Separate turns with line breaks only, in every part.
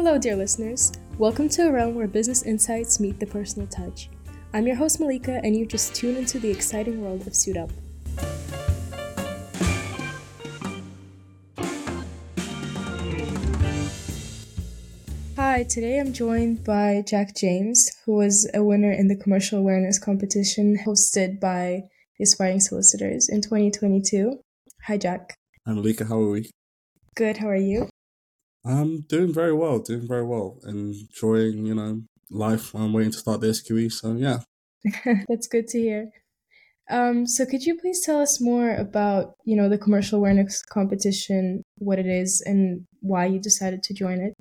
Hello, dear listeners. Welcome to a realm where business insights meet the personal touch. I'm your host, Malika, and you've just tuned into the exciting world of Suit Up. Hi, today I'm joined by Jacque James, who was a winner in the commercial awareness competition hosted by the Aspiring Solicitors in 2022. Hi, Jack.
Hi, Malika. How are we?
Good. How are you?
I'm doing very well. Doing very well. Enjoying, you know, life. I'm waiting to start the SQE. So yeah.
That's good to hear. Um, so could you please tell us more about, you know, the commercial awareness competition, what it is, and why you decided to join it?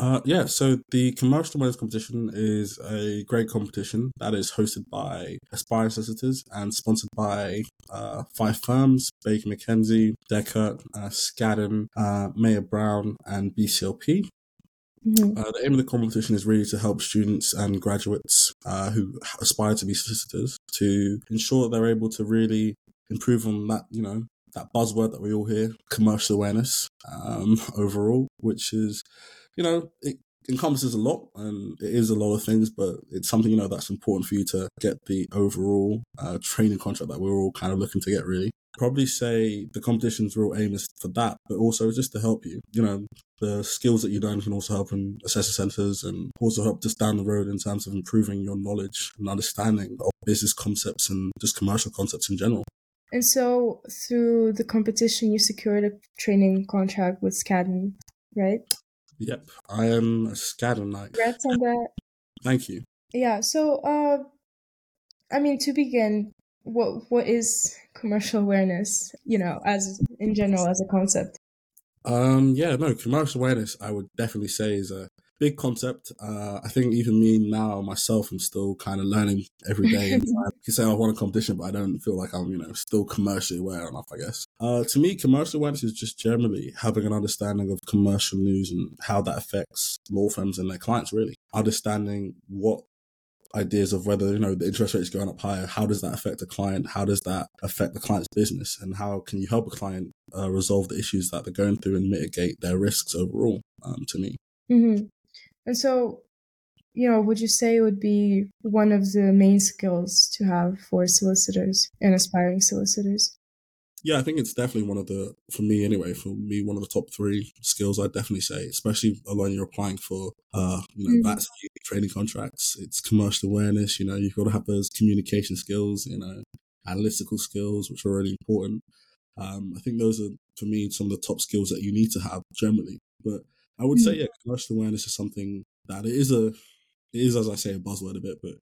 Uh, yeah, so the commercial awareness competition is a great competition that is hosted by Aspiring Solicitors and sponsored by uh, five firms Baker McKenzie, Dechert, uh, Skadden, uh, Mayer Brown, and BCLP. Mm-hmm. Uh, the aim of the competition is really to help students and graduates uh, who aspire to be solicitors to ensure that they're able to really improve on that, you know, that buzzword that we all hear, commercial awareness um, overall, which is you know, it encompasses a lot and it is a lot of things, but it's something, you know, that's important for you to get the overall uh, training contract that we're all kind of looking to get, really. Probably say the competition's real aim is for that, but also just to help you. You know, the skills that you learn can also help in assessor centers and also help just down the road in terms of improving your knowledge and understanding of business concepts and just commercial concepts in general.
And so, through the competition, you secured a training contract with Skadden, right?
Yep, I am a Skadden
Congrats on that.
Thank you.
Yeah, so uh, I mean, to begin, what what is commercial awareness? You know, as in general as a concept.
Um, yeah, no, commercial awareness. I would definitely say is a big concept. Uh, I think even me now myself, I'm still kind of learning every day. you can say I want a competition, but I don't feel like I'm, you know, still commercially aware enough. I guess. Uh, to me, commercial awareness is just generally having an understanding of commercial news and how that affects law firms and their clients. Really, understanding what ideas of whether you know the interest rate is going up higher how does that affect the client how does that affect the client's business and how can you help a client uh, resolve the issues that they're going through and mitigate their risks overall um, to me
mm-hmm. And so, you know, would you say it would be one of the main skills to have for solicitors and aspiring solicitors?
Yeah, I think it's definitely one of the, for me anyway, for me, one of the top three skills I'd definitely say, especially when you're applying for, uh, you know, mm-hmm. that's training contracts. It's commercial awareness, you know, you've got to have those communication skills, you know, analytical skills, which are really important. Um, I think those are, for me, some of the top skills that you need to have generally. But I would say, mm. yeah, commercial awareness is something that it is a, it is as I say a buzzword a bit, but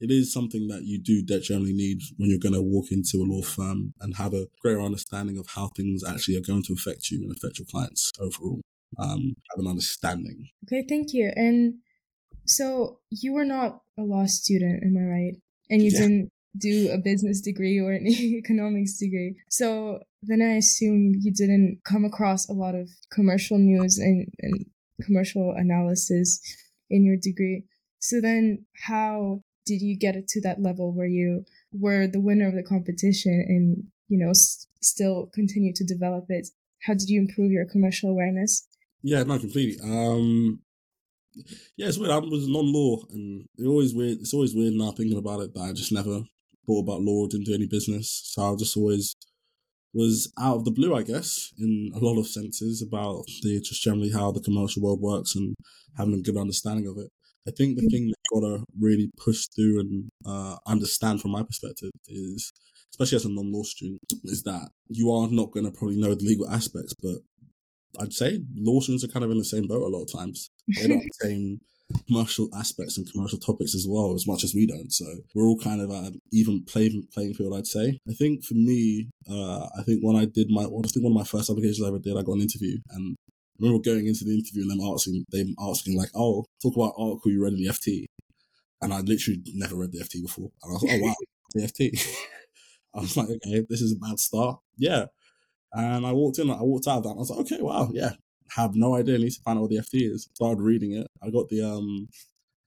it is something that you do that generally need when you're going to walk into a law firm and have a greater understanding of how things actually are going to affect you and affect your clients overall. Um, have an understanding.
Okay, thank you. And so you were not a law student, am I right? And you yeah. didn't do a business degree or an economics degree. So then I assume you didn't come across a lot of commercial news and, and commercial analysis in your degree. So then how did you get it to that level where you were the winner of the competition and, you know, s- still continue to develop it? How did you improve your commercial awareness?
Yeah, no, completely. Um, yeah, it's weird. I was non-law, and it's always weird. It's always weird now thinking about it that I just never thought about law, didn't do any business. So I just always was out of the blue, I guess, in a lot of senses about the just generally how the commercial world works and having a good understanding of it. I think the thing that gotta really push through and uh, understand from my perspective is, especially as a non-law student, is that you are not going to probably know the legal aspects, but I'd say law students are kind of in the same boat a lot of times. They don't obtain commercial aspects and commercial topics as well, as much as we don't. So we're all kind of at an even playing playing field, I'd say. I think for me, uh, I think when I did my, I think one of my first applications I ever did, I got an interview, and I remember going into the interview and them asking, them asking like, "Oh, talk about article you read in the FT," and I literally never read the FT before, and I was like, "Oh wow, the FT." I was like, "Okay, this is a bad start." Yeah. And I walked in, I walked out of that, and I was like, okay, wow, yeah, have no idea. I need to find out what the FT is. Started reading it. I got the um.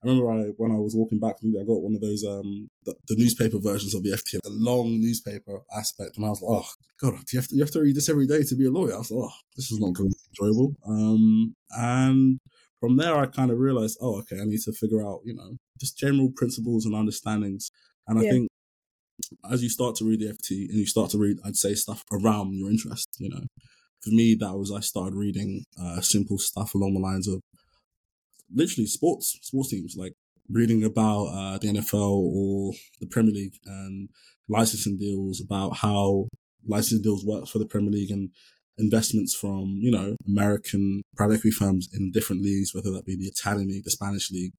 I remember I, when I was walking back from I got one of those um the, the, newspaper versions of the FT, the long newspaper aspect, and I was like, oh god, you have to you have to read this every day to be a lawyer. I was like, oh, this is not going to be enjoyable. Um, and from there, I kind of realized, oh, okay, I need to figure out, you know, just general principles and understandings. And I yeah. think as you start to read the FT and you start to read, I'd say stuff around your interest, you know, for me, that was, I started reading uh, simple stuff along the lines of literally sports, sports teams, like reading about uh, the NFL or the Premier League and licensing deals, about how licensing deals work for the Premier League and investments from, you know, American private equity firms in different leagues, whether that be the Italian league, the Spanish league.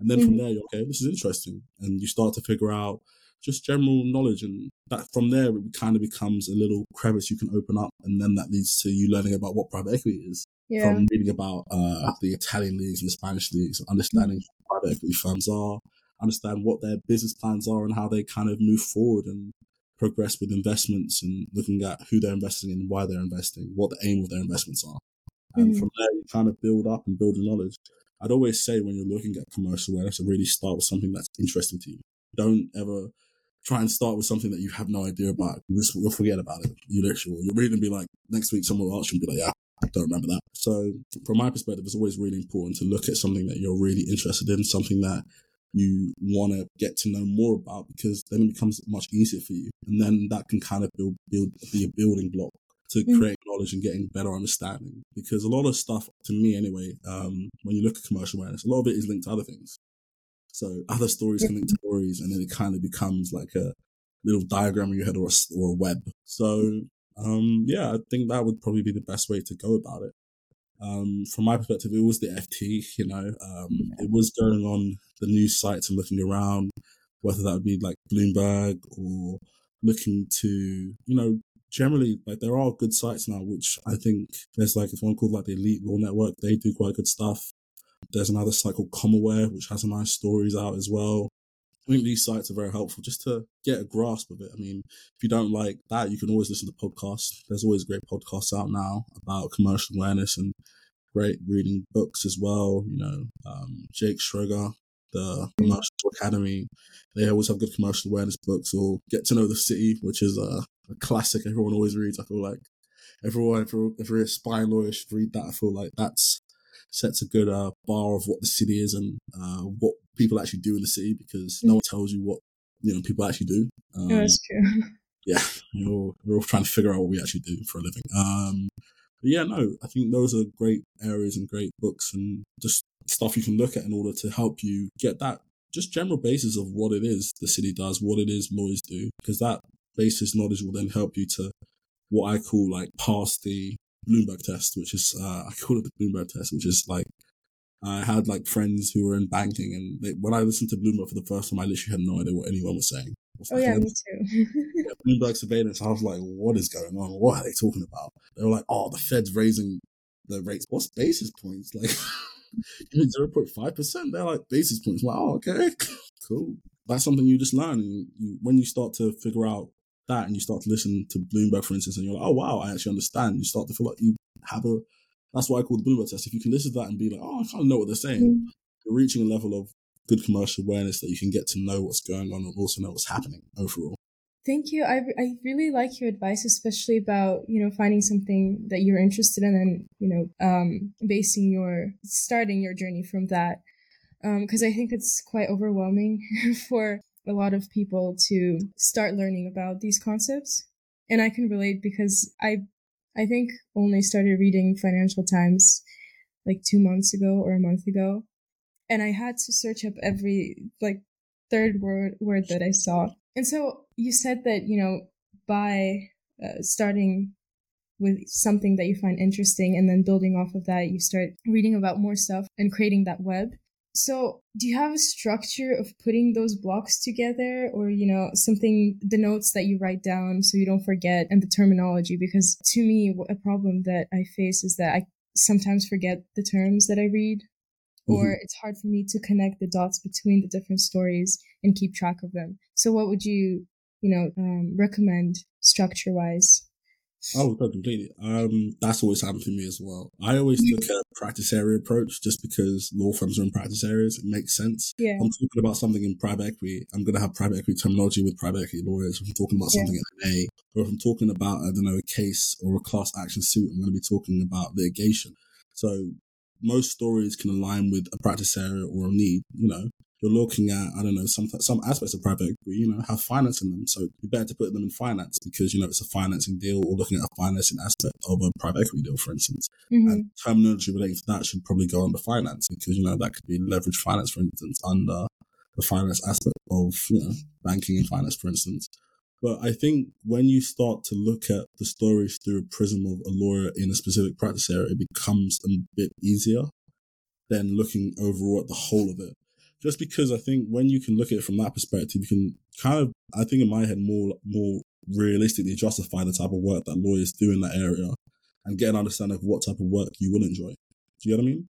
And then mm-hmm. from there, you're okay, this is interesting. And you start to figure out just general knowledge. And that from there, it kind of becomes a little crevice you can open up. And then that leads to you learning about what private equity is. Yeah. From reading about uh, the Italian leagues and the Spanish leagues, understanding mm-hmm. private equity firms are, understand what their business plans are and how they kind of move forward and progress with investments and looking at who they're investing in, why they're investing, what the aim of their investments are. And mm-hmm. from there, you kind of build up and build the knowledge. I'd always say when you're looking at commercial awareness, to really start with something that's interesting to you. Don't ever try and start with something that you have no idea about. You just, you'll forget about it. You literally, you'll read and be like, next week someone will ask you and be like, yeah, I don't remember that. So from my perspective, it's always really important to look at something that you're really interested in, something that you want to get to know more about because then it becomes much easier for you. And then that can kind of build, build be a building block to mm. create knowledge and getting better understanding. Because a lot of stuff, to me anyway, um, when you look at commercial awareness, a lot of it is linked to other things. So other stories can link to stories, and then it kind of becomes like a little diagram in your head or a, or a web. So um, yeah, I think that would probably be the best way to go about it. Um, from my perspective, it was the FT, you know, um, it was going on the news sites and looking around, whether that would be like Bloomberg or looking to, you know, generally, like there are good sites now, which I think there's like, it's one called like the Elite Law Network. They do quite good stuff. There's another site called Comaware, which has some nice stories out as well. I think these sites are very helpful just to get a grasp of it. I mean, if you don't like that, you can always listen to podcasts. There's always great podcasts out now about commercial awareness and great reading books as well. You know, um, Jake Schrogger, the Commercial Academy, they always have good commercial awareness books or Get to Know the City, which is a, a classic everyone always reads. I feel like everyone, if you're a spy lawyer, should read that. I feel like that's sets a good uh, bar of what the city is and uh, what people actually do in the city because no one tells you what you know people actually do.
Um, yeah, that's true.
Yeah, we're all, we're all trying to figure out what we actually do for a living. Um, but yeah, no, I think those are great areas and great books and just stuff you can look at in order to help you get that just general basis of what it is the city does, what it is lawyers do, because that basis knowledge will then help you to what I call like pass the Bloomberg test, which is uh, I call it the Bloomberg test, which is like I had like friends who were in banking, and they, when I listened to Bloomberg for the first time, I literally had no idea what anyone was saying. Was
oh like, yeah, me too.
yeah, Bloomberg surveillance. I was like, what is going on? What are they talking about? They were like, oh, the Fed's raising the rates. What's basis points? Like zero point five percent. They're like basis points. I'm like, oh, okay, cool. That's something you just learn, and you, when you start to figure out that, and you start to listen to Bloomberg, for instance, and you're like, oh wow, I actually understand. You start to feel like you have a that's why I call the Bloomberg test. If you can listen to that and be like, oh, I kind of know what they're saying, mm. you're reaching a level of good commercial awareness that you can get to know what's going on and also know what's happening overall.
Thank you. I, I really like your advice, especially about, you know, finding something that you're interested in and, you know, um, basing your, starting your journey from that. Because um, I think it's quite overwhelming for a lot of people to start learning about these concepts. And I can relate because I I think only started reading Financial Times like two months ago or a month ago. And I had to search up every like third word word that I saw. And so you said that, you know, by uh, starting with something that you find interesting and then building off of that, you start reading about more stuff and creating that web. So, do you have a structure of putting those blocks together or, you know, something, the notes that you write down so you don't forget and the terminology? Because to me, a problem that I face is that I sometimes forget the terms that I read, mm-hmm. or it's hard for me to connect the dots between the different stories and keep track of them. So, what would you, you know, um, recommend structure wise?
Oh, completely. Um, that's always happened for me as well. I always look at practice area approach just because law firms are in practice areas. It makes sense.
Yeah.
I'm talking about something in private equity. I'm going to have private equity terminology with private equity lawyers. If I'm talking about something yeah. in A, or if I'm talking about, I don't know, a case or a class action suit, I'm going to be talking about litigation. So most stories can align with a practice area or a need. You know, you're looking at I don't know some some aspects of private equity, you know, have finance in them, so be better to put them in finance because you know it's a financing deal or looking at a financing aspect of a private equity deal, for instance. Mm-hmm. And terminology relating to that should probably go under finance because you know that could be leverage finance, for instance, under the finance aspect of you know banking and finance, for instance. But I think when you start to look at the stories through a prism of a lawyer in a specific practice area, it becomes a bit easier than looking overall at the whole of it. Just because I think when you can look at it from that perspective, you can kind of, I think in my head, more more realistically justify the type of work that lawyers do in that area and get an understanding of what type of work you will enjoy. Do you know what I mean?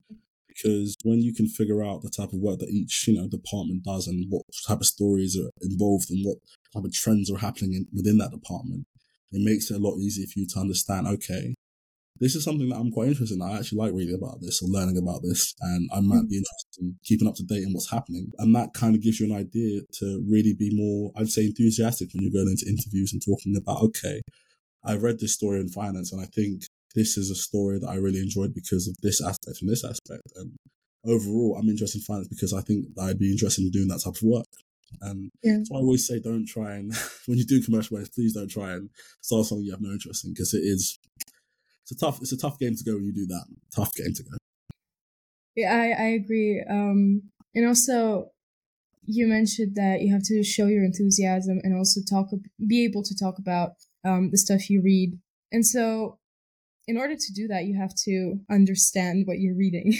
because when you can figure out the type of work that each you know department does and what type of stories are involved and what type of trends are happening in, within that department, it makes it a lot easier for you to understand. Okay, this is something that I'm quite interested in. I actually like reading about this or learning about this, and I might be mm. interested in keeping up to date in what's happening. And that kind of gives you an idea to really be more, I'd say, enthusiastic when you're going into interviews and talking about, okay, I read this story in finance, and I think this is a story that I really enjoyed because of this aspect and this aspect. And overall, I'm interested in finance because I think I'd be interested in doing that type of work. And yeah. so I always say, don't try and when you do commercial ways, please don't try and start something you have no interest in because it is it's a tough it's a tough game to go when you do that. Tough game to go.
Yeah, I I agree. Um, and also you mentioned that you have to show your enthusiasm and also talk be able to talk about um, the stuff you read. And so in order to do that, you have to understand what you're reading.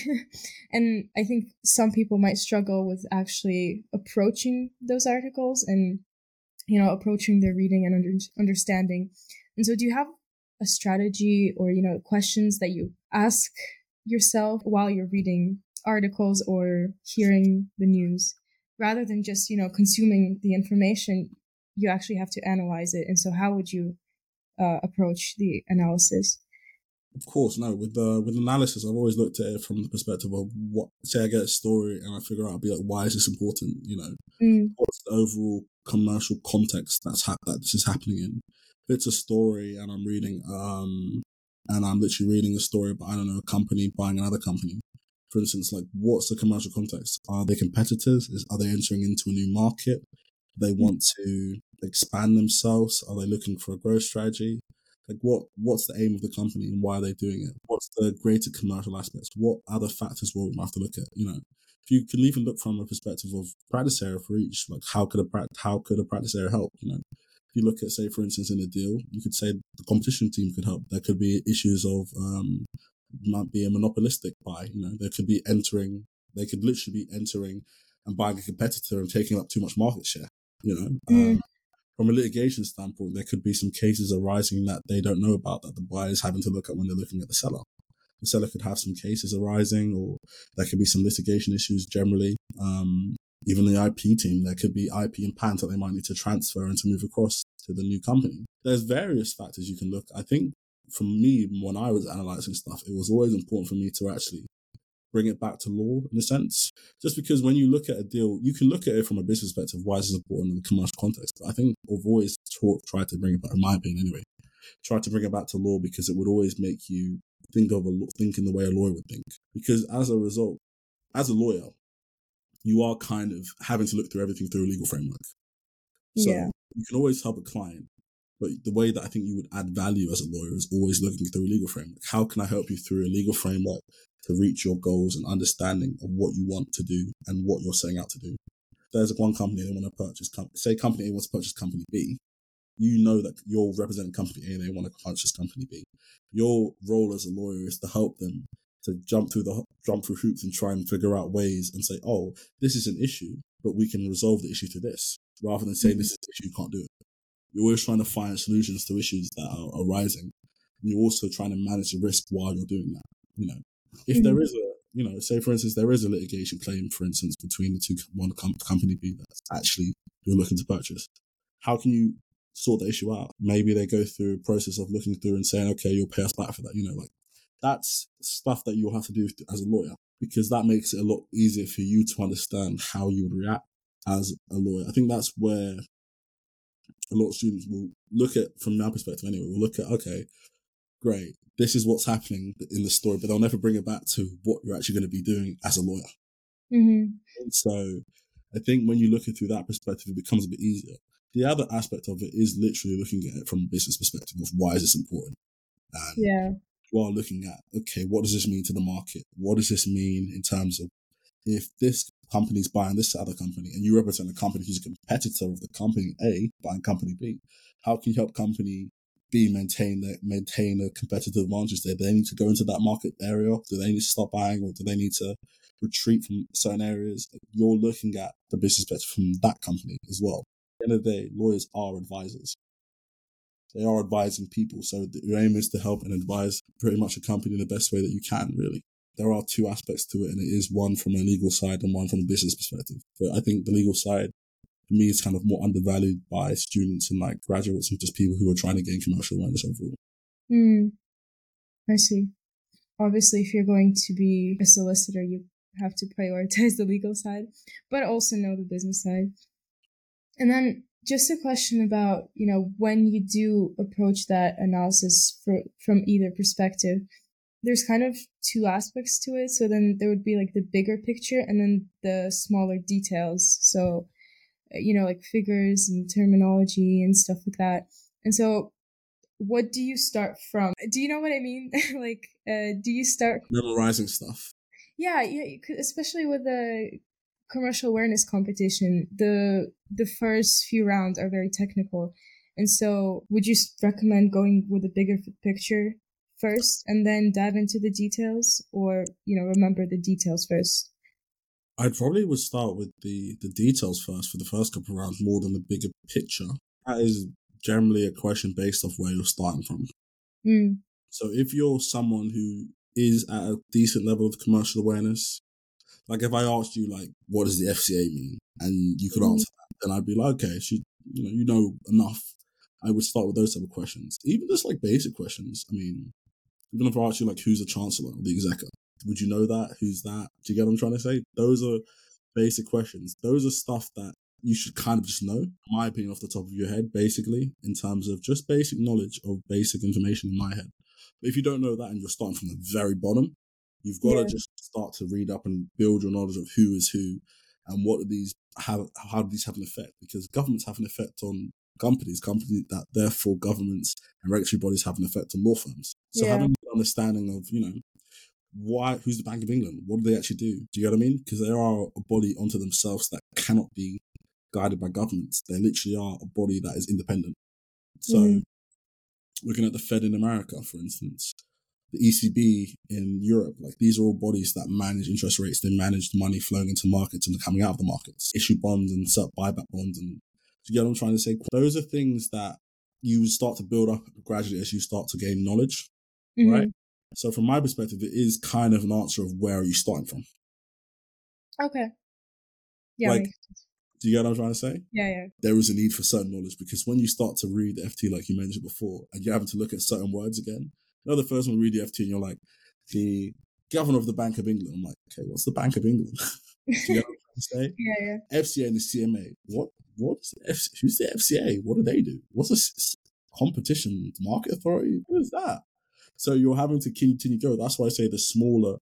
and I think some people might struggle with actually approaching those articles and, you know, approaching their reading and under- understanding. And so, do you have a strategy or, you know, questions that you ask yourself while you're reading articles or hearing the news? Rather than just, you know, consuming the information, you actually have to analyze it. And so, how would you uh, approach the analysis?
Of course, no. With the with analysis, I've always looked at it from the perspective of what. Say, I get a story and I figure out, be like, why is this important? You know, mm. what's the overall commercial context that's ha- that this is happening in? It's a story and I'm reading, um, and I'm literally reading a story about I don't know a company buying another company. For instance, like what's the commercial context? Are they competitors? Is, are they entering into a new market? Do they mm. want to expand themselves? Are they looking for a growth strategy? like what what's the aim of the company and why are they doing it? What's the greater commercial aspects? What other factors will we have to look at? You know, if you can even look from a perspective of practice area for each, like how could a practice how could a practice area help? You know, if you look at say for instance in a deal, you could say the competition team could help. There could be issues of um might be a monopolistic buy. You know, there could be entering. They could literally be entering and buying a competitor and taking up too much market share. You know, mm. um, from a litigation standpoint, there could be some cases arising that they don't know about that the buyer is having to look at when they're looking at the seller. The seller could have some cases arising, or there could be some litigation issues generally. Um, even the IP team, there could be IP and patents that they might need to transfer and to move across to the new company. There's various factors you can look. I think for me, when I was analyzing stuff, it was always important for me to actually bring it back to law in a sense. Just because when you look at a deal, you can look at it from a business perspective, why is this important in the commercial context? But I think I've always taught, tried to bring it back, in my opinion anyway, try to bring it back to law because it would always make you think of a think in the way a lawyer would think. Because as a result, as a lawyer, you are kind of having to look through everything through a legal framework. So yeah. You can always help a client, but the way that I think you would add value as a lawyer is always looking through a legal framework. How can I help you through a legal framework to reach your goals and understanding of what you want to do and what you're setting out to do? There's one company they want to purchase, say company A wants to purchase company B. You know that you're representing company A and they want to purchase company B. Your role as a lawyer is to help them to jump through the jump through hoops and try and figure out ways and say, oh, this is an issue, but we can resolve the issue through this, rather than saying this is an issue, you can't do it. You're always trying to find solutions to issues that are arising. And you're also trying to manage the risk while you're doing that. You know, if there mm. is a, you know, say for instance, there is a litigation claim, for instance, between the two, one com- company B that's actually you're looking to purchase, how can you sort the issue out? Maybe they go through a process of looking through and saying, okay, you'll pay us back for that. You know, like that's stuff that you'll have to do as a lawyer because that makes it a lot easier for you to understand how you would react as a lawyer. I think that's where a lot of students will look at, from my perspective anyway, will look at, okay, great. This is what's happening in the story, but they'll never bring it back to what you're actually going to be doing as a lawyer.
Mm-hmm.
So I think when you look at it through that perspective, it becomes a bit easier. The other aspect of it is literally looking at it from a business perspective of why is this important? And
Yeah.
you are looking at, okay, what does this mean to the market? What does this mean in terms of if this company's buying this other company and you represent a company who's a competitor of the company A buying company B, how can you help company B maintain the, maintain a competitive advantage there? Do they need to go into that market area? Do they need to stop buying or do they need to retreat from certain areas? You're looking at the business perspective from that company as well. At the end of the day, lawyers are advisors. They are advising people. So the- your aim is to help and advise pretty much a company in the best way that you can, really. There are two aspects to it, and it is one from a legal side and one from a business perspective. But I think the legal side, for me, is kind of more undervalued by students and like graduates and just people who are trying to gain commercial awareness overall.
Hmm. I see. Obviously, if you're going to be a solicitor, you have to prioritize the legal side, but also know the business side. And then just a question about, you know, when you do approach that analysis for, from either perspective, there's kind of two aspects to it. So then there would be like the bigger picture and then the smaller details. So, uh, you know, like figures and terminology and stuff like that. And so what do you start from? Do you know what I mean? like, uh, do you start?
Memorizing stuff.
Yeah, yeah, especially with the commercial awareness competition. The the first few rounds are very technical, and so would you recommend going with a bigger picture first and then dive into the details, or you know, remember the details first?
I probably would start with the, the details first for the first couple of rounds more than the bigger picture. That is generally a question based off where you're starting from.
Mm,
So if you're someone who is at a decent level of commercial awareness, like if I asked you like what does the FCA mean, and you could
Mhm.
answer that, then I'd be like, okay, you, you know you know enough. I would start with those type of questions, even just like basic questions. I mean, even if I ask you like who's the chancellor or the executive, would you know that? Who's that? Do you get what I'm trying to say? Those are basic questions. Those are stuff that you should kind of just know, in my opinion, off the top of your head, basically, in terms of just basic knowledge of basic information in my head. But if you don't know that and you're starting from the very bottom, you've got
Yeah.
to just start to read up and build your knowledge of who is who and what do these have, how do these have an effect? Because governments have an effect on companies, companies that therefore governments and regulatory bodies have an effect on law firms. So
Yeah.
having understanding of, you know, why, who's the Bank of England? What do they actually do? Do you get what I mean? Because they are a body unto themselves that cannot be guided by governments. They literally are a body that is independent. So,
Mhm.
looking at the Fed in America, for instance, the ECB in Europe, like these are all bodies that manage interest rates. They manage the money flowing into markets and coming out of the markets, issue bonds and set buyback bonds. And do you get what I'm trying to say? Those are things that you start to build up gradually as you start to gain knowledge.
Mhm.
Right. So, from my perspective, it is kind of an answer of where are you starting from.
Okay. Yeah.
Like- Do you get what I'm trying to say?
yeah. Yeah.
there is a need for certain knowledge because when you start to read the FT, like you mentioned before, and you're having to look at certain words again, you know, the first one read the FT and you're like, the governor of the Bank of England. I'm like, okay, what's the Bank of England? Do you get what I'm trying to say?
yeah. Yeah.
FCA and the CMA. What? What is the F- who's the FCA? What do they do? What's a s- competition market authority? Who is that? So you're having to continue to go. That's why I say the smaller,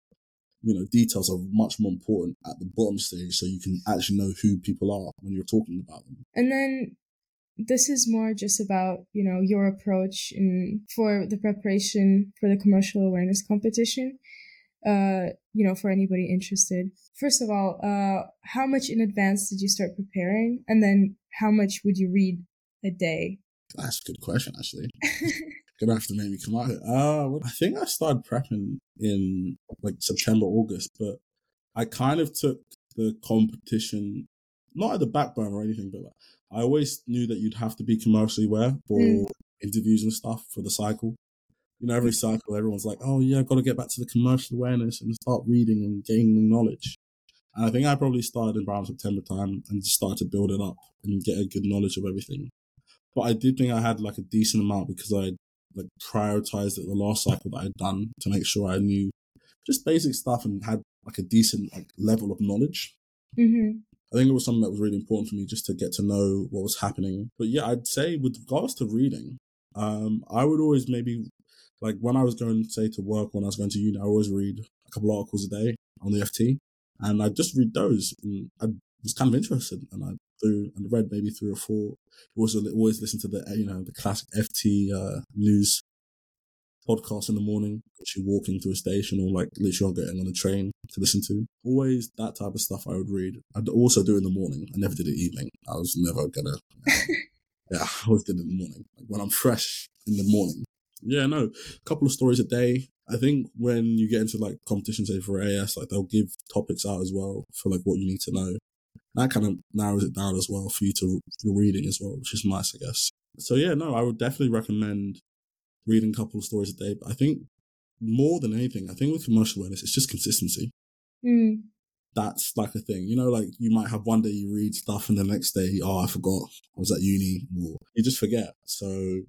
you know, details are much more important at the bottom stage, so you can actually know who people are when you're talking about them.
And then this is more just about, you know, your approach in for the preparation for the commercial awareness competition. Uh, you know, for anybody interested. First of all, uh, how much in advance did you start preparing? And then how much would you read a day?
That's a good question, actually. Gonna have to make me come out. Uh, well, I think I started prepping in like September, August, but I kind of took the competition not at the back burner or anything, but like, I always knew that you'd have to be commercially aware for
Mm.
interviews and stuff for the cycle. You know, every cycle, everyone's like, "Oh yeah, I've got to get back to the commercial awareness and start reading and gaining knowledge." And I think I probably started in around September time and just started to build it up and get a good knowledge of everything. But I did think I had like a decent amount because I like prioritized it the last cycle that I'd done to make sure I knew just basic stuff and had like a decent like level of knowledge.
mm-hmm.
I think it was something that was really important for me just to get to know what was happening. But yeah, I'd say with regards to reading, um, I would always maybe Like when I was going, say, to work, when I was going to uni, I always read a couple articles a day on the FT, and I just read those, and I was kind of interested, and I through and read maybe three or four. Also, always listen to the you know the classic FT uh, news podcast in the morning, actually walking to a station or like literally getting on a train to listen to. Always that type of stuff I would read. I'd also do in the morning. I never did it evening. I was never gonna. yeah, I always did it in the morning. Like when I'm fresh in the morning. Yeah, no, a couple of stories a day. I think when you get into like competitions, say for AS, like they'll give topics out as well for like what you need to know. That kind of narrows it down as well for you to for reading as well, which is nice, I guess. So yeah, no, I would definitely recommend reading a couple of stories a day. But I think more than anything, I think with commercial awareness, it's just consistency.
Mm.
That's like a thing. You know, like you might have one day you read stuff and the next day, oh, I forgot I was at uni, or you just forget. So,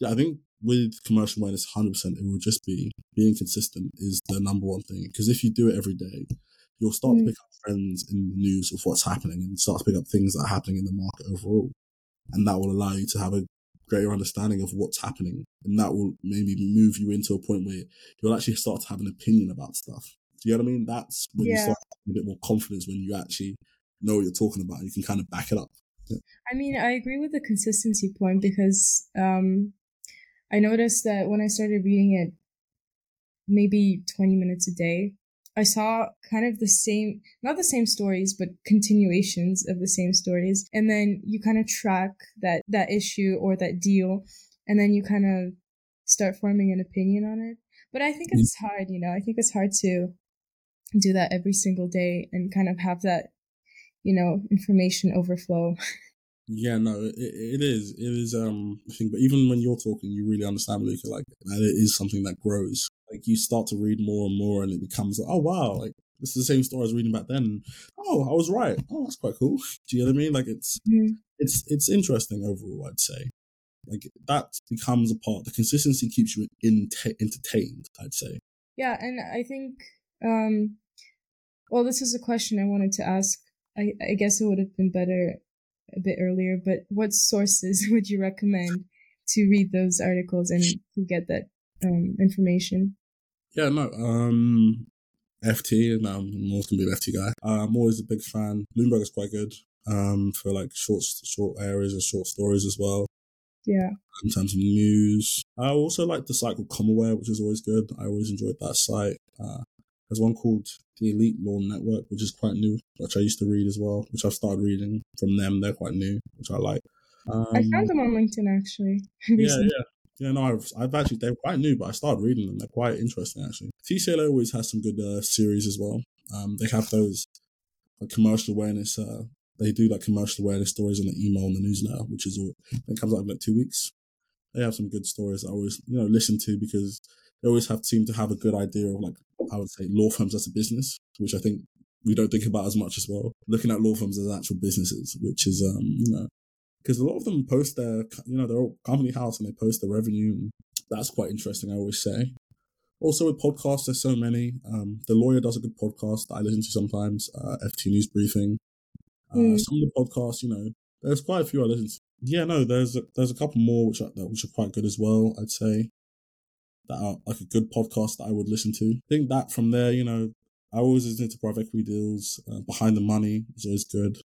yeah, I think with commercial awareness, 100%, it will just be being consistent is the number one thing. Because if you do it every day, you'll start mm. to pick up trends in the news of what's happening and start to pick up things that are happening in the market overall. And that will allow you to have a greater understanding of what's happening. And that will maybe move you into a point where you'll actually start to have an opinion about stuff. Do you know what I mean? That's when yeah. you start a bit more confidence when you actually know what you're talking about. And you can kind of back it up.
Yeah. I mean, I agree with the consistency point because um, I noticed that when I started reading it, maybe 20 minutes a day, I saw kind of the same, not the same stories, but continuations of the same stories. And then you kind of track that, that issue or that deal. And then you kind of start forming an opinion on it. But I think it's hard, you know, I think it's hard to do that every single day and kind of have that, you know, information overflow.
Yeah, no, it, it is. It is. Um, I think, but even when you're talking, you really understand, Malika, like that it is something that grows like you start to read more and more and it becomes like, oh wow, like this is the same story I was reading back then. Oh, I was right. Oh, that's quite cool. Do you know what I mean? Like it's mm-hmm. it's it's interesting overall, I'd say. Like that becomes a part. The consistency keeps you in, entertained, I'd say.
Yeah, and I think um well this is a question I wanted to ask. I, I guess it would have been better a bit earlier, but what sources would you recommend to read those articles and to get that um, information?
Yeah, no. Um, FT, and I'm always gonna be an FT guy. Uh, I'm always a big fan. Bloomberg is quite good. Um, for like short, short areas and short stories as well.
Yeah.
In terms of news, I also like the site called Comaware, which is always good. I always enjoyed that site. Uh, there's one called the Elite Law Network, which is quite new, which I used to read as well, which I've started reading from them. They're quite new, which I like.
Um, I found um, them on LinkedIn actually.
yeah, yeah. Yeah, no, I've, I've actually, they're quite new, but I started reading them. They're quite interesting, actually. TCL always has some good uh, series as well. Um, they have those like, commercial awareness, uh, they do like commercial awareness stories on the email and the newsletter, which is all, it comes out in like two weeks. They have some good stories I always, you know, listen to because they always have seem to have a good idea of like, I would say law firms as a business, which I think we don't think about as much as well. Looking at law firms as actual businesses, which is, um, you know, because a lot of them post their, you know, their company house and they post their revenue. And that's quite interesting, I always say. Also with podcasts, there's so many. Um, the lawyer does a good podcast that I listen to sometimes. Uh, FT News Briefing. Uh, mm. Some of the podcasts, you know, there's quite a few I listen to. Yeah, no, there's a, there's a couple more which are which are quite good as well. I'd say that are like a good podcast that I would listen to. I think that from there, you know, I always listen to private equity deals. Uh, Behind the Money is always good.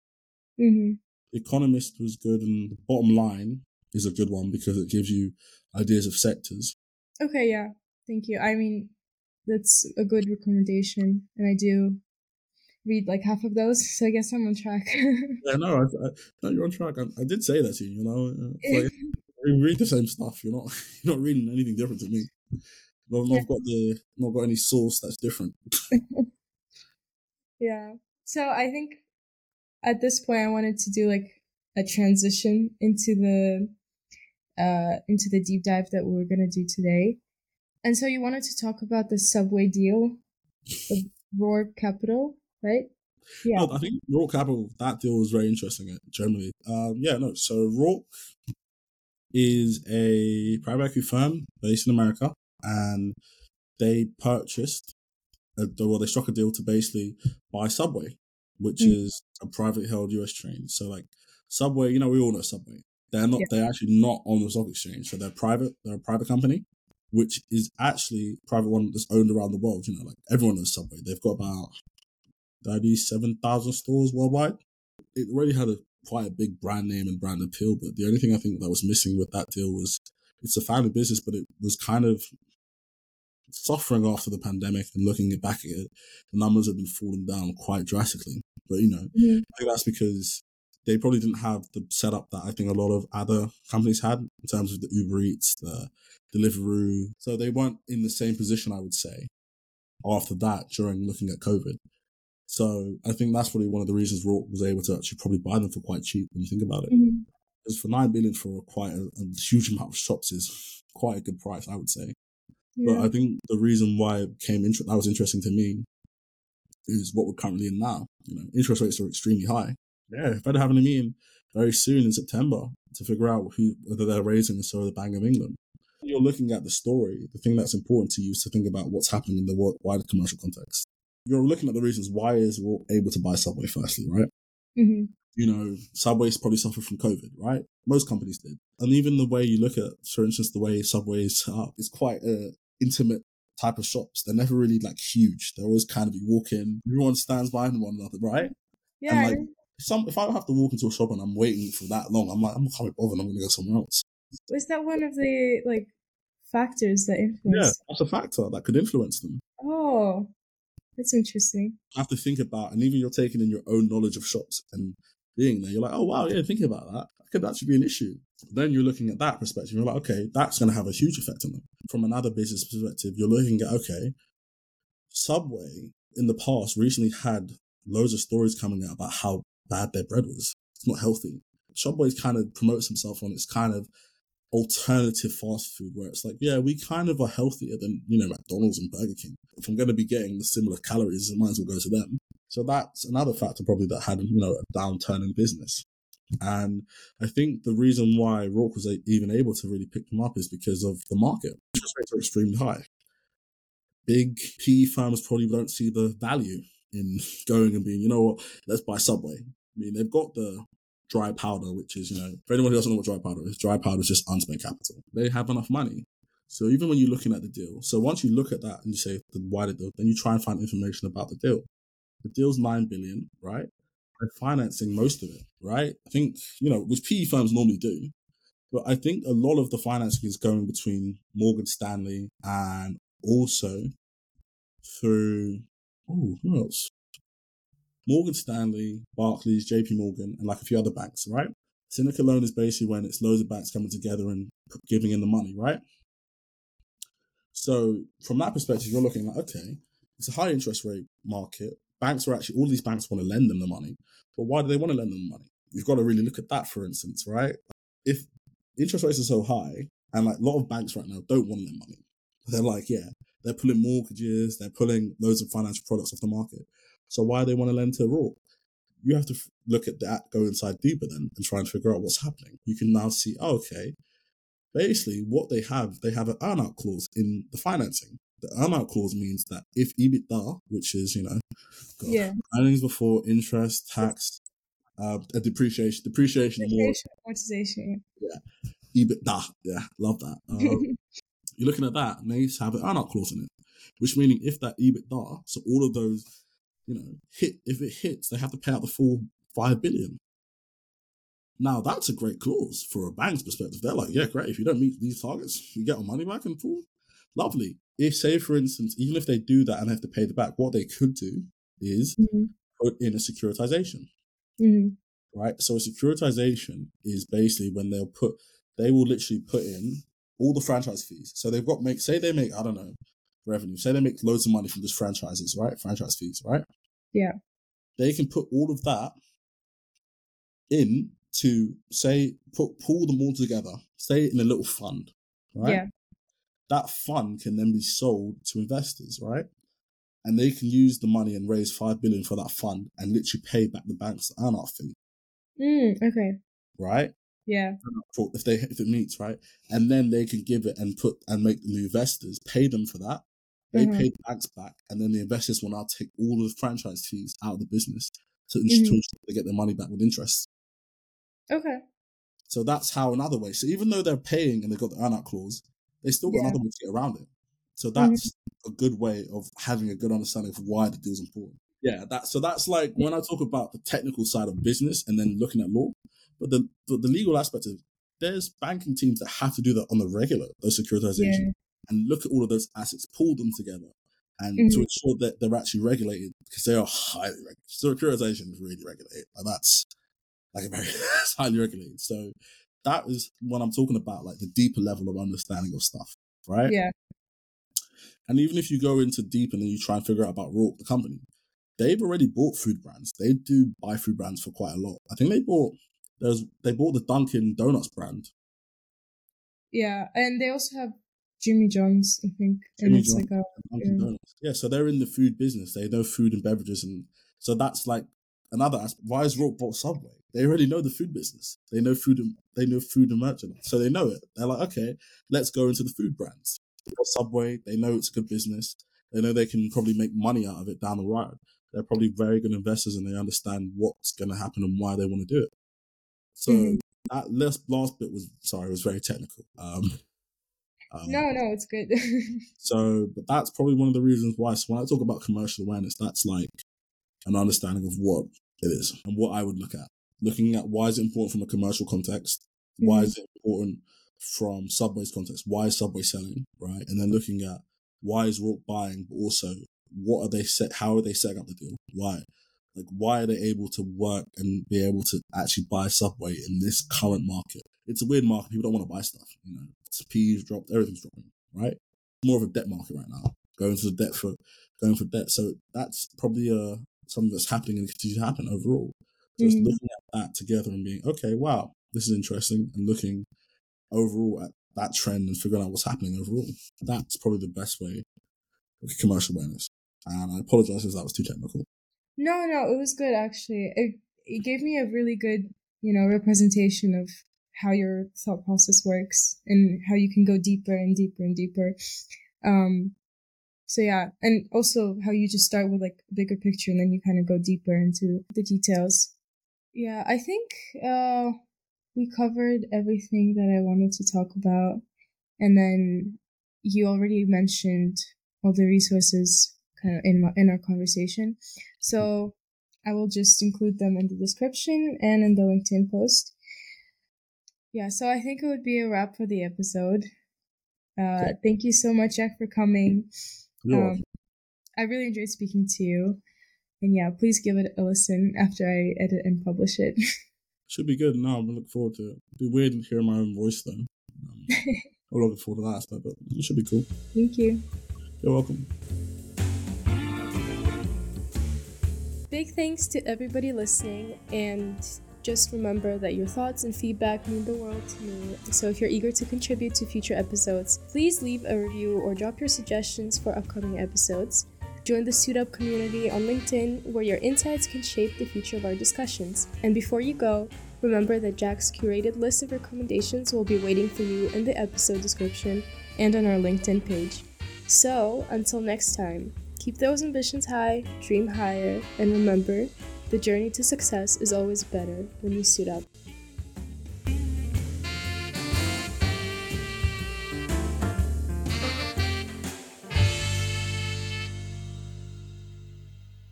Mm-hmm.
Economist was good, and the bottom line is a good one because it gives you ideas of sectors.
Okay, yeah, thank you. I mean, that's a good recommendation, and I do read like half of those, so I guess I'm on track.
yeah, no, I, I, no, you're on track. I, I, did say that to you. You know, uh, like, we read the same stuff. You're not, you're not reading anything different to me. I've not yeah. got the, not got any source that's different.
yeah. So I think at this point I wanted to do like a transition into the uh into the deep dive that we are gonna do today. And so you wanted to talk about the subway deal, the Roark Capital, right?
Yeah. I think Roark Capital, that deal was very interesting uh, generally. Um, yeah, no, so Roark is a private equity firm based in America and they purchased, a, well, they struck a deal to basically buy Subway which mm. is a private held US train. So like Subway, you know, we all know Subway. They're not. Yeah. They're actually not on the stock exchange. So they're private. They're a private company, which is actually private one that's owned around the world. You know, like everyone knows Subway. They've got about 37,000 stores worldwide. It already had a quite a big brand name and brand appeal, but the only thing I think that was missing with that deal was it's a family business, but it was kind of suffering after the pandemic and looking back at it, the numbers have been falling down quite drastically. But you know, mm-hmm. I think that's because they probably didn't have the setup that I think a lot of other companies had in terms of the Uber Eats, the Deliveroo. So they weren't in the same position, I would say, after that during looking at COVID. So I think that's probably one of the reasons Roark was able to actually probably buy them for quite cheap when you think about it. Mm-hmm. Because for nine billion for quite a, a, huge amount of shops is quite a good price, I would say. Yeah. But I think the reason why it came inter- that was interesting to me is what we're currently in now. You know, interest rates are extremely high. Yeah, Fed are having a meeting very soon in September to figure out who whether they're raising, so the Bank of England you're looking at the story, the thing that's important to you is to think about what's happening in the wider commercial context. You're looking at the reasons why is Roark able to buy Subway firstly, right? Mm-hmm. You know, Subway's probably suffered from COVID, right? Most companies did. And even the way you look at, for instance, the way Subway is set up, it's quite a intimate type of shops. They're never really like huge. They're always kind of you walk in, everyone stands behind one another, right?
Yeah.
And like some if I have to walk into a shop and I'm waiting for that long, I'm like, I'm not coming bothered, I'm gonna go somewhere else.
Was that one of the like factors that influence?
Yeah, that's a factor that could influence them.
Oh, that's interesting.
I have to think about, and even you're taking in your own knowledge of shops and being there, you're like, oh wow, yeah, thinking about that, that could actually be an issue. Then you're looking at that perspective, you're like, okay, that's going to have a huge effect on them. From another business perspective, you're looking at, okay, Subway in the past recently had loads of stories coming out about how bad their bread was. It's not healthy. Subway kind of promotes himself on its kind of alternative fast food where it's like, yeah, we kind of are healthier than, you know, McDonald's and Burger King. If I'm going to be getting the similar calories, I might as well go to them. So that's another factor probably that had, you know, a downturn in business. And I think the reason why Roark was even able to really pick them up is because of the market. Interest rates are extremely high. Big PE firms probably don't see the value in going and being, you know what, let's buy Subway. I mean, they've got the dry powder, which is, you know, for anyone who doesn't know what dry powder is, dry powder is just unspent capital. They have enough money. So even when you're looking at the deal, so once you look at that and you say the wider deal, then you try and find information about the deal. The deal's nine billion, right? They're financing most of it, right? I think, you know, which PE firms normally do. But I think a lot of the financing is going between Morgan Stanley and also through oh, who else? Morgan Stanley, Barclays, JP Morgan, and like a few other banks, right? Syndicate loan is basically when it's loads of banks coming together and giving in the money, right? So from that perspective, you're looking like, okay, it's a high interest rate market. Banks are actually, all these banks want to lend them the money. But why do they want to lend them the money? You've got to really look at that, for instance, right? If interest rates are so high, and like a lot of banks right now don't want lend money. They're like, yeah, they're pulling mortgages, they're pulling loads of financial products off the market. So why do they want to lend to Roark? You have to f- look at that, go inside deeper then, and try and figure out what's happening. You can now see, oh, okay, basically what they have, they have an earnout clause in the financing. The earnout clause means that if EBITDA, which is you know,
God, yeah,
earnings before interest, tax, uh, depreciation, depreciation,
depreciation amortization,
yeah, EBITDA, yeah, love that. Um, you're looking at that, and they have an earnout clause in it, which meaning if that EBITDA, so all of those you know, hit if it hits, they have to pay out the full five billion. Now that's a great clause for a bank's perspective. They're like, yeah, great. If you don't meet these targets, you get our money back in full. Lovely. If say for instance, even if they do that and have to pay the back, what they could do is mm-hmm. put in a securitization. Mm-hmm. Right. So a securitization is basically when they'll put they will literally put in all the franchise fees. So they've got make say they make, I don't know, revenue. Say they make loads of money from just franchises, right? Franchise fees, right?
Yeah.
They can put all of that in to say put pull them all together, say in a little fund, right?
Yeah.
That fund can then be sold to investors, right? And they can use the money and raise five billion for that fund and literally pay back the bank's earnout fee.
Mm, okay.
Right?
Yeah.
If they if it meets, right? And then they can give it and put and make the investors pay them for that they mm-hmm. pay the banks back, and then the investors will now take all of the franchise fees out of the business to, mm-hmm. they get their money back with interest.
Okay.
So that's how another way. So even though they're paying and they've got the earnout clause, they still got
Yeah.
another way to get around it. So that's a good way of having a good understanding of why the deal's important. Yeah, that so that's like when I talk about the technical side of business and then looking at law, but the but the legal aspect is there's banking teams that have to do that on the regular, those securitization,
Yeah.
and look at all of those assets, pull them together, and
Mhm.
to ensure that they're actually regulated because they are highly regulated. Securitization is really regulated, and that's like a very highly regulated. So that is what I'm talking about, like the deeper level of understanding of stuff, right?
Yeah.
And even if you go into deep and then you try and figure out about Roark, the company, they've already bought food brands. They do buy food brands for quite a lot. I think they bought there's they bought the Dunkin' Donuts brand.
Yeah. And they also have Jimmy John's, I think. And
Jimmy
it's
John's.
like a Yeah.
Yeah, so they're in the food business. They know food and beverages, and so that's like another aspect. Why is Roark bought Subway? They already know the food business. They know food and they know food and merchandise, so they know it. They're like, okay, let's go into the food brands. Subway, they know it's a good business. They know they can probably make money out of it down the road. They're probably very good investors, and they understand what's going to happen and why they want to do it. So
Mhm.
that last last bit was sorry, it was very technical. Um, um,
No, no, it's good.
so, but that's probably one of the reasons why. So when I talk about commercial awareness, that's like an understanding of what it is and what I would look at. Looking at why is it important from a commercial context? Why is it important from Subway's context? Why is Subway selling? Right. And then looking at why is Roark buying, but also what are they set, how are they setting up the deal? Why? Like, why are they able to work and be able to actually buy Subway in this current market? It's a weird market. People don't want to buy stuff. You know, it's peas dropped, everything's dropping, right? More of a debt market right now. Going to the debt for going for debt. So that's probably uh something that's happening and continue to happen overall. Just
Mhm.
looking at that together and being, okay, wow, this is interesting, and looking overall at that trend and figuring out what's happening overall. That's probably the best way of commercial awareness. And I apologize if that was too technical.
No, no, it was good actually. It it gave me a really good, you know, representation of how your thought process works and how you can go deeper and deeper and deeper. Um so yeah, and also how you just start with like a bigger picture and then you kind of go deeper into the details. Yeah, I think uh we covered everything that I wanted to talk about. And then you already mentioned all the resources kind of in my, in our conversation. So I will just include them in the description and in the LinkedIn post. Yeah, so I think it would be a wrap for the episode. Uh,
Okay.
Thank you so much, Jacque, for coming. Um. I really enjoyed speaking to you. And yeah, please give it a listen after I edit and publish it.
Should be good. No, I'm looking forward to it. It'd be weird and hearing my own voice though. Um, I'm looking forward to that but it should be cool.
Thank you.
You're welcome.
Big thanks to everybody listening, and just remember that your thoughts and feedback mean the world to me. So if you're eager to contribute to future episodes, please leave a review or drop your suggestions for upcoming episodes. Join the Suit Up community on LinkedIn where your insights can shape the future of our discussions. And before you go, remember that Jacque's curated list of recommendations will be waiting for you in the episode description and on our LinkedIn page. So, until next time, keep those ambitions high, dream higher, and remember the journey to success is always better when you suit up.